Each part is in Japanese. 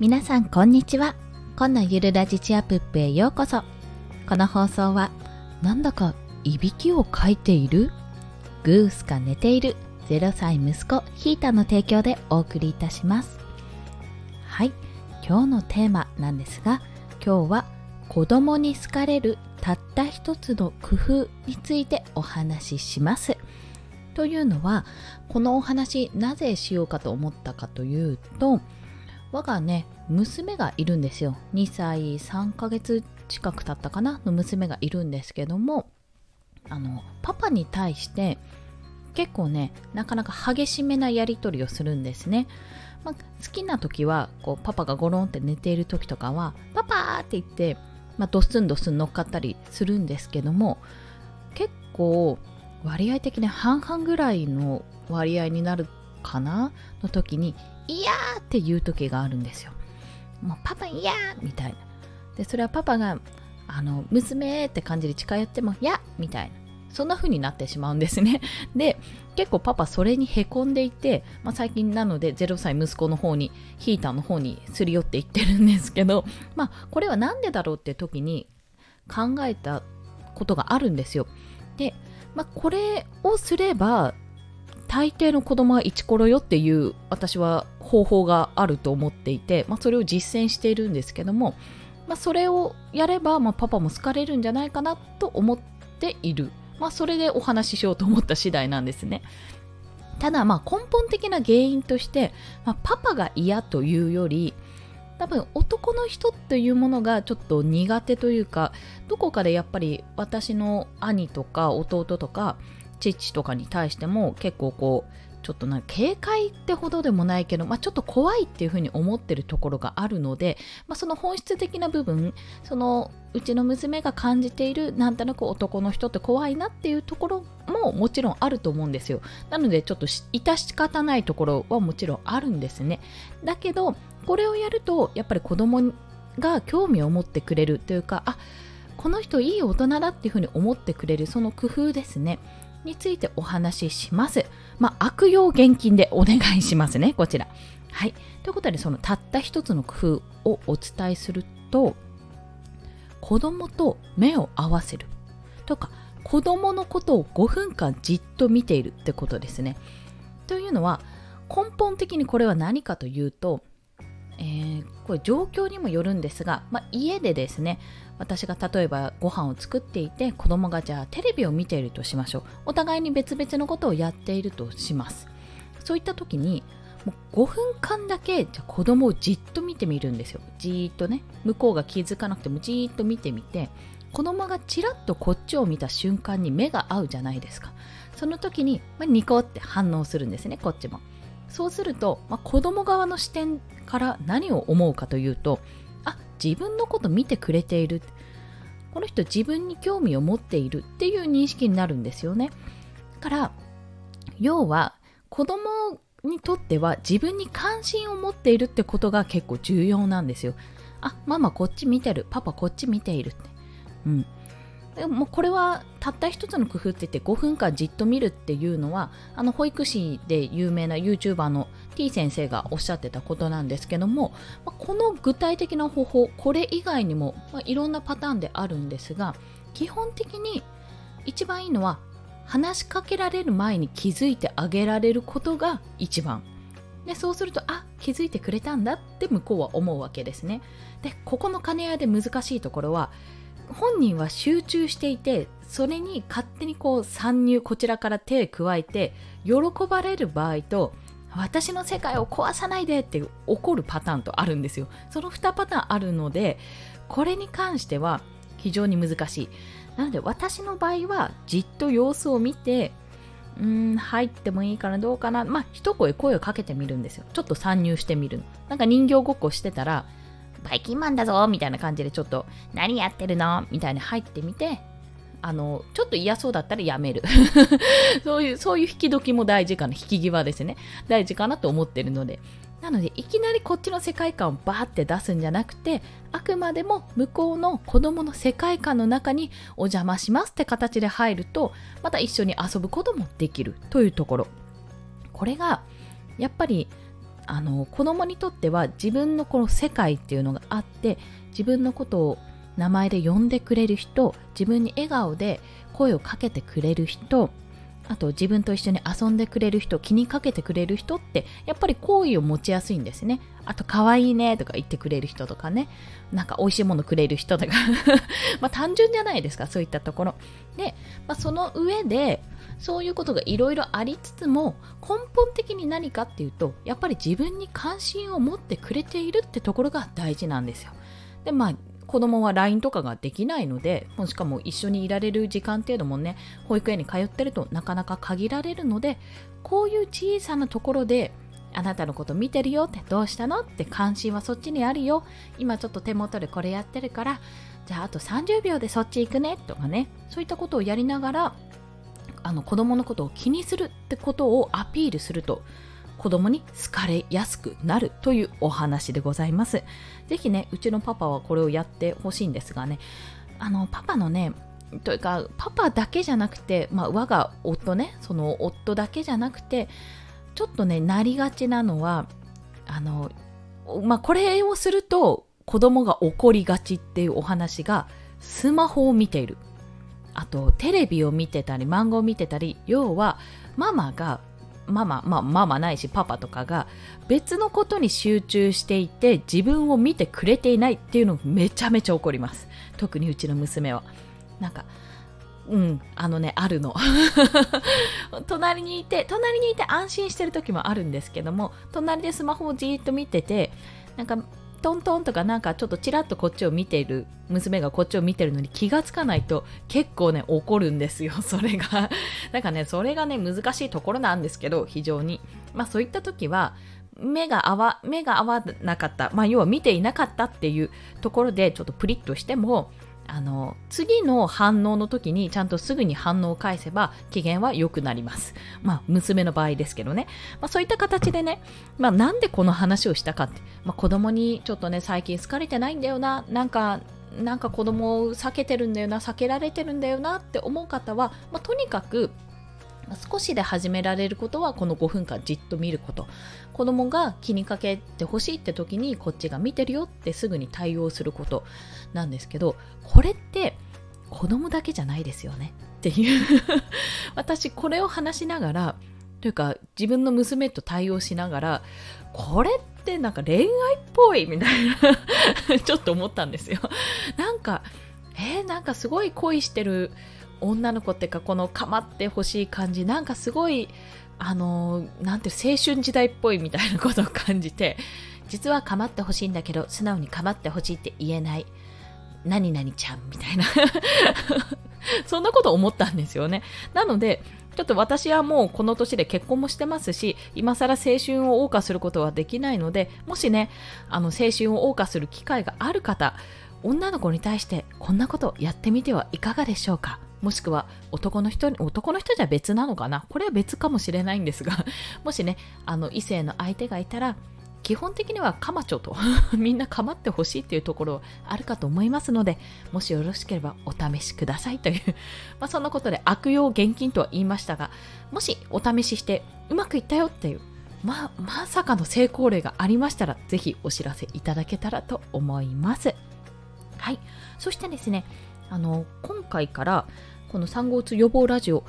皆さんこんにちは。今のゆるラジチアプップへようこそ。この放送はなんだかいびきをかいている？グースか寝ている。0歳息子ヒータの提供でお送りいたします。はい。今日のテーマなんですが今日は子供に好かれるたった一つの工夫についてお話しします。というのはこのお話なぜしようかと思ったかというと我がね娘がいるんですよ。2歳3ヶ月近く経ったかな？の娘がいるんですけどもあのパパに対して結構ねなかなか激しめなやり取りをするんですね、まあ、好きな時はこうパパがゴロンって寝ている時とかは「パパ!」って言って、まあ、ドスンドスン乗っかったりするんですけども結構割合的に半々ぐらいの割合になるかな？の時に「いやー!」って言う時があるんですよ。もうパパいやーみたいな。でそれはパパがあの娘って感じで近寄っても「いや!」みたいな。そんな風になってしまうんですね。で、結構パパそれにへこんでいて、まあ、最近なので0歳息子の方に、ヒーターの方にすり寄っていってるんですけど、まあこれは何でだろうって時に考えたことがあるんですよ。で、まあ、これをすれば大抵の子供はイチコロよっていう私は方法があると思っていて、まあ、それを実践しているんですけども、まあ、それをやれば、まあ、パパも好かれるんじゃないかなと思っている、まあ、それでお話ししようと思った次第なんですね。ただまあ根本的な原因として、まあ、パパが嫌というより多分男の人っていうものがちょっと苦手というかどこかでやっぱり私の兄とか弟とか父とかに対しても結構こうちょっとな警戒ってほどでもないけど、まあ、ちょっと怖いっていうふうに思ってるところがあるので、まあ、その本質的な部分そのうちの娘が感じているなんとなく男の人って怖いなっていうところももちろんあると思うんですよ。なのでちょっと致し方ないところはもちろんあるんですね。だけどこれをやるとやっぱり子供が興味を持ってくれるというかあこの人いい大人だっていうふうに思ってくれるその工夫ですね。についてお話しします。まあ、悪用現金でお願いしますね、こちら。はい。ということで、そのたった一つの工夫をお伝えすると、子供と目を合わせるとか、子供のことを5分間じっと見ているってことですね。というのは、根本的にこれは何かというと、えー、これ状況にもよるんですが、まあ、家でですね私が例えばご飯を作っていて子供がじゃあテレビを見ているとしましょう。お互いに別々のことをやっているとします。そういった時にもう5分間だけじゃ子供をじっと見てみるんですよ。じーっとね向こうが気づかなくてもじーっと見てみて子供がちらっとこっちを見た瞬間に目が合うじゃないですか。その時に、まあ、ニコって反応するんですねこっちも。そうすると、まあ、子供側の視点から何を思うかというとあ自分のこと見てくれている。この人自分に興味を持っているっていう認識になるんですよね。だから要は子供にとっては自分に関心を持っているってことが結構重要なんですよ。あママこっち見てる。パパこっち見ているって。うん。でもこれはたった一つの工夫って言って5分間じっと見るっていうのはあの保育士で有名な YouTuber の T 先生がおっしゃってたことなんですけども、この具体的な方法これ以外にも、まあ、いろんなパターンであるんですが基本的に一番いいのは話しかけられる前に気づいてあげられることが一番。でそうするとあ気づいてくれたんだって向こうは思うわけですね。でここの兼ね合いで難しいところは本人は集中していてそれに勝手にこう参入こちらから手を加えて喜ばれる場合と私の世界を壊さないでって怒るパターンとあるんですよ。その2パターンあるのでこれに関しては非常に難しい。なので私の場合はじっと様子を見てうーん入ってもいいかなどうかな。まあ一声声をかけてみるんですよ。ちょっと参入してみる。なんか人形ごっこしてたらバイキンマンだぞみたいな感じでちょっと何やってるの？みたいに入ってみてあのちょっと嫌そうだったらやめる。そういうそういう引き時も大事かな。引き際ですね。大事かなと思ってるので。なのでいきなりこっちの世界観をバーって出すんじゃなくてあくまでも向こうの子供の世界観の中にお邪魔しますって形で入るとまた一緒に遊ぶこともできるというところ。これがやっぱりあの子供にとっては自分のこの世界っていうのがあって自分のことを名前で呼んでくれる人自分に笑顔で声をかけてくれる人あと自分と一緒に遊んでくれる人気にかけてくれる人ってやっぱり好意を持ちやすいんですね。あと可愛いねとか言ってくれる人とかね。なんか美味しいものくれる人とか。まあ単純じゃないですかそういったところ。で、まあ、その上でそういうことがいろいろありつつも根本的に何かっていうとやっぱり自分に関心を持ってくれているってところが大事なんですよ。でまあ子供は LINE とかができないのでしかも一緒にいられる時間っていうのもね保育園に通ってるとなかなか限られるのでこういう小さなところであなたのこと見てるよってどうしたのって関心はそっちにあるよ。今ちょっと手元でこれやってるからじゃああと30秒でそっち行くねとかねそういったことをやりながらあの子供のことを気にするってことをアピールすると子供に好かれやすくなるというお話でございます。ぜひね、うちのパパはこれをやってほしいんですがね、あの、パパのね、というか、パパだけじゃなくて、まあ、我が夫ね、その夫だけじゃなくて、ちょっとね、なりがちなのは、あの、まあ、これをすると子供が怒りがちっていうお話が、スマホを見ている。あと、テレビを見てたり、漫画を見てたり、要は、ママがママ、まあ、ママないしパパとかが別のことに集中していて自分を見てくれていないっていうのめちゃめちゃ怒ります。特にうちの娘は。なんかうんあのねあるの。隣にいて隣にいて安心してる時もあるんですけども隣でスマホをじーっと見ててなんかトントンとかなんかちょっとちらっとこっちを見ている娘がこっちを見てるのに気がつかないと結構ね怒るんですよ。それが。なんかねそれがね難しいところなんですけど非常にまあそういった時は目が合わ目が合わなかった。まあ要は見ていなかったっていうところでちょっとプリッとしてもあの次の反応の時にちゃんとすぐに反応を返せば機嫌は良くなります。まあ娘の場合ですけどね。まあ、そういった形でね、まあ、なんでこの話をしたかって、まあ、子供にちょっとね最近好かれてないんだよな、なんかなんか子供を避けてるんだよな、避けられてるんだよなって思う方は、まあ、とにかく少しで始められることはこの5分間じっと見ること。子供が気にかけてほしいって時にこっちが見てるよってすぐに対応すること。なんですけどこれって子供だけじゃないですよね。っていう。私これを話しながらというか自分の娘と対応しながらこれってなんか恋愛っぽいみたいな。ちょっと思ったんですよ。なんかえー、なんかすごい恋してる女の子っていうかこの構ってほしい感じなんかすごいあのなんて青春時代っぽいみたいなことを感じて実は構ってほしいんだけど素直に構ってほしいって言えない何々ちゃんみたいな。そんなこと思ったんですよね。なのでちょっと私はもうこの年で結婚もしてますし今更青春を謳歌することはできないのでもしねあの青春を謳歌する機会がある方女の子に対してこんなことやってみてはいかがでしょうか？もしくは男の人に、男の人じゃ別なのかな？これは別かもしれないんですが、もしね、あの異性の相手がいたら、基本的にはカマチョと みんな構ってほしいっていうところあるかと思いますのでもしよろしければお試しくださいという まあそんなことで悪用現金とは言いましたがもしお試ししてうまくいったよっていうままさかの成功例がありましたらぜひお知らせいただけたらと思います。はい。そしてですねあの今回からこの産後うつ予防ラジオ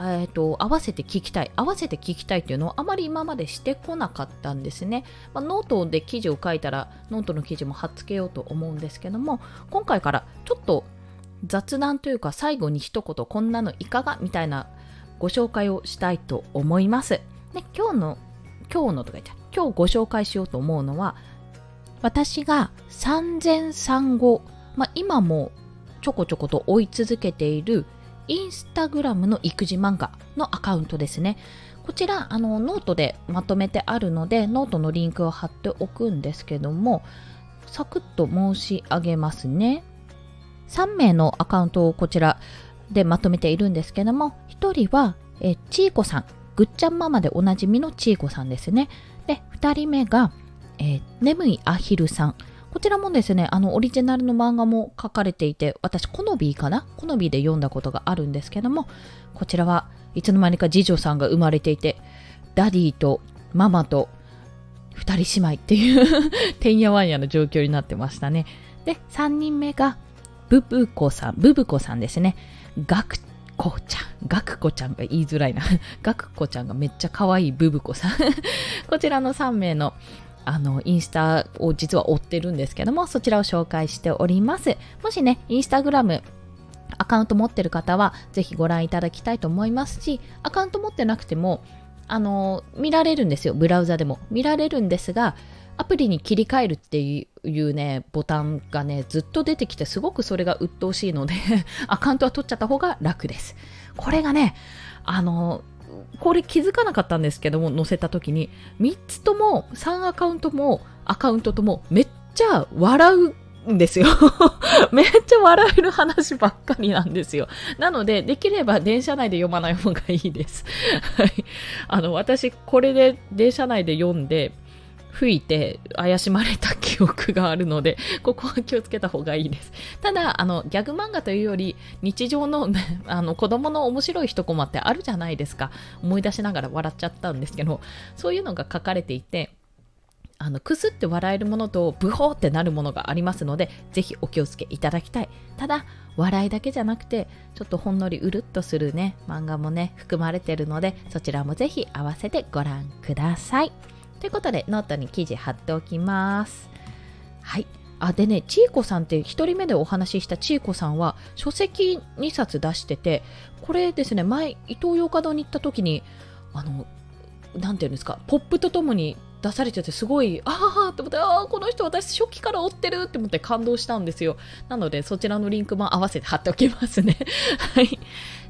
えーと、合わせて聞きたい合わせて聞きたいっていうのをあまり今までしてこなかったんですね、まあ、ノートで記事を書いたらノートの記事も貼っつけようと思うんですけども今回からちょっと雑談というか最後に一言こんなのいかがみたいなご紹介をしたいと思います、で今日の今日のとか言って今日ご紹介しようと思うのは私が産前産後、まあ、今もちょこちょこと追い続けているインスタグラムの育児漫画のアカウントですね。こちら、あの、ノートでまとめてあるので、ノートのリンクを貼っておくんですけども、サクッと申し上げますね。3名のアカウントをこちらでまとめているんですけども、1人は、えちーこさん、ぐっちゃんママでおなじみのちーこさんですね。で、2人目が、えー、眠いアヒルさん。こちらもですね、あの、オリジナルの漫画も書かれていて、私、コノビーかな？コノビーで読んだことがあるんですけども、こちらはいつの間にか次女さんが生まれていて、ダディとママと2人姉妹っていう てんやわんやの状況になってましたね。で、3人目がブブコさん、ブブコさんですね。ガクコちゃん、ガクコちゃんが言いづらいな。ガクコちゃんがめっちゃ可愛いブブコさん。こちらの3名のあの、インスタを実は追ってるんですけども、そちらを紹介しております。もしね、インスタグラム、アカウント持ってる方は、ぜひご覧いただきたいと思いますし、アカウント持ってなくても、あの、見られるんですよ。ブラウザでも。見られるんですが、アプリに切り替えるっていうね、ボタンがね、ずっと出てきて、すごくそれが鬱陶しいので アカウントは取っちゃった方が楽です。これがね、あの、これ気づかなかったんですけども、載せた時に、3つとも、3アカウントも、アカウントとも、めっちゃ笑うんですよ めっちゃ笑える話ばっかりなんですよ。なので、できれば電車内で読まない方がいいです。はい。あの、私、これで電車内で読んで、吹いて怪しまれた記憶があるので、ここは気をつけた方がいいです。ただ、あの、ギャグ漫画というより、日常の、あの、子供の面白い一コマってあるじゃないですか。思い出しながら笑っちゃったんですけど、そういうのが書かれていて、あの、くすって笑えるものと、ブホーってなるものがありますので、ぜひお気をつけいただきたい。ただ、笑いだけじゃなくて、ちょっとほんのりうるっとするね、漫画もね、含まれてるので、そちらもぜひ合わせてご覧ください。ということで、ノートに記事貼っておきます。はい。あ、でね、ちいこさんって1人目でお話ししたちいこさんは書籍2冊出してて、これですね、前、イトーヨーカドーに行った時に、あの、なんていうんですか、ポップとともに出されててすごい、ああって思って、ああ、この人私初期から追ってるって思って感動したんですよ。なので、そちらのリンクも合わせて貼っておきますね。はい。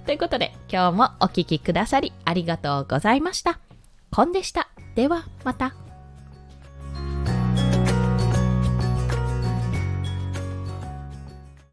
ということで、今日もお聴きくださりありがとうございました。コンでした。ではまた。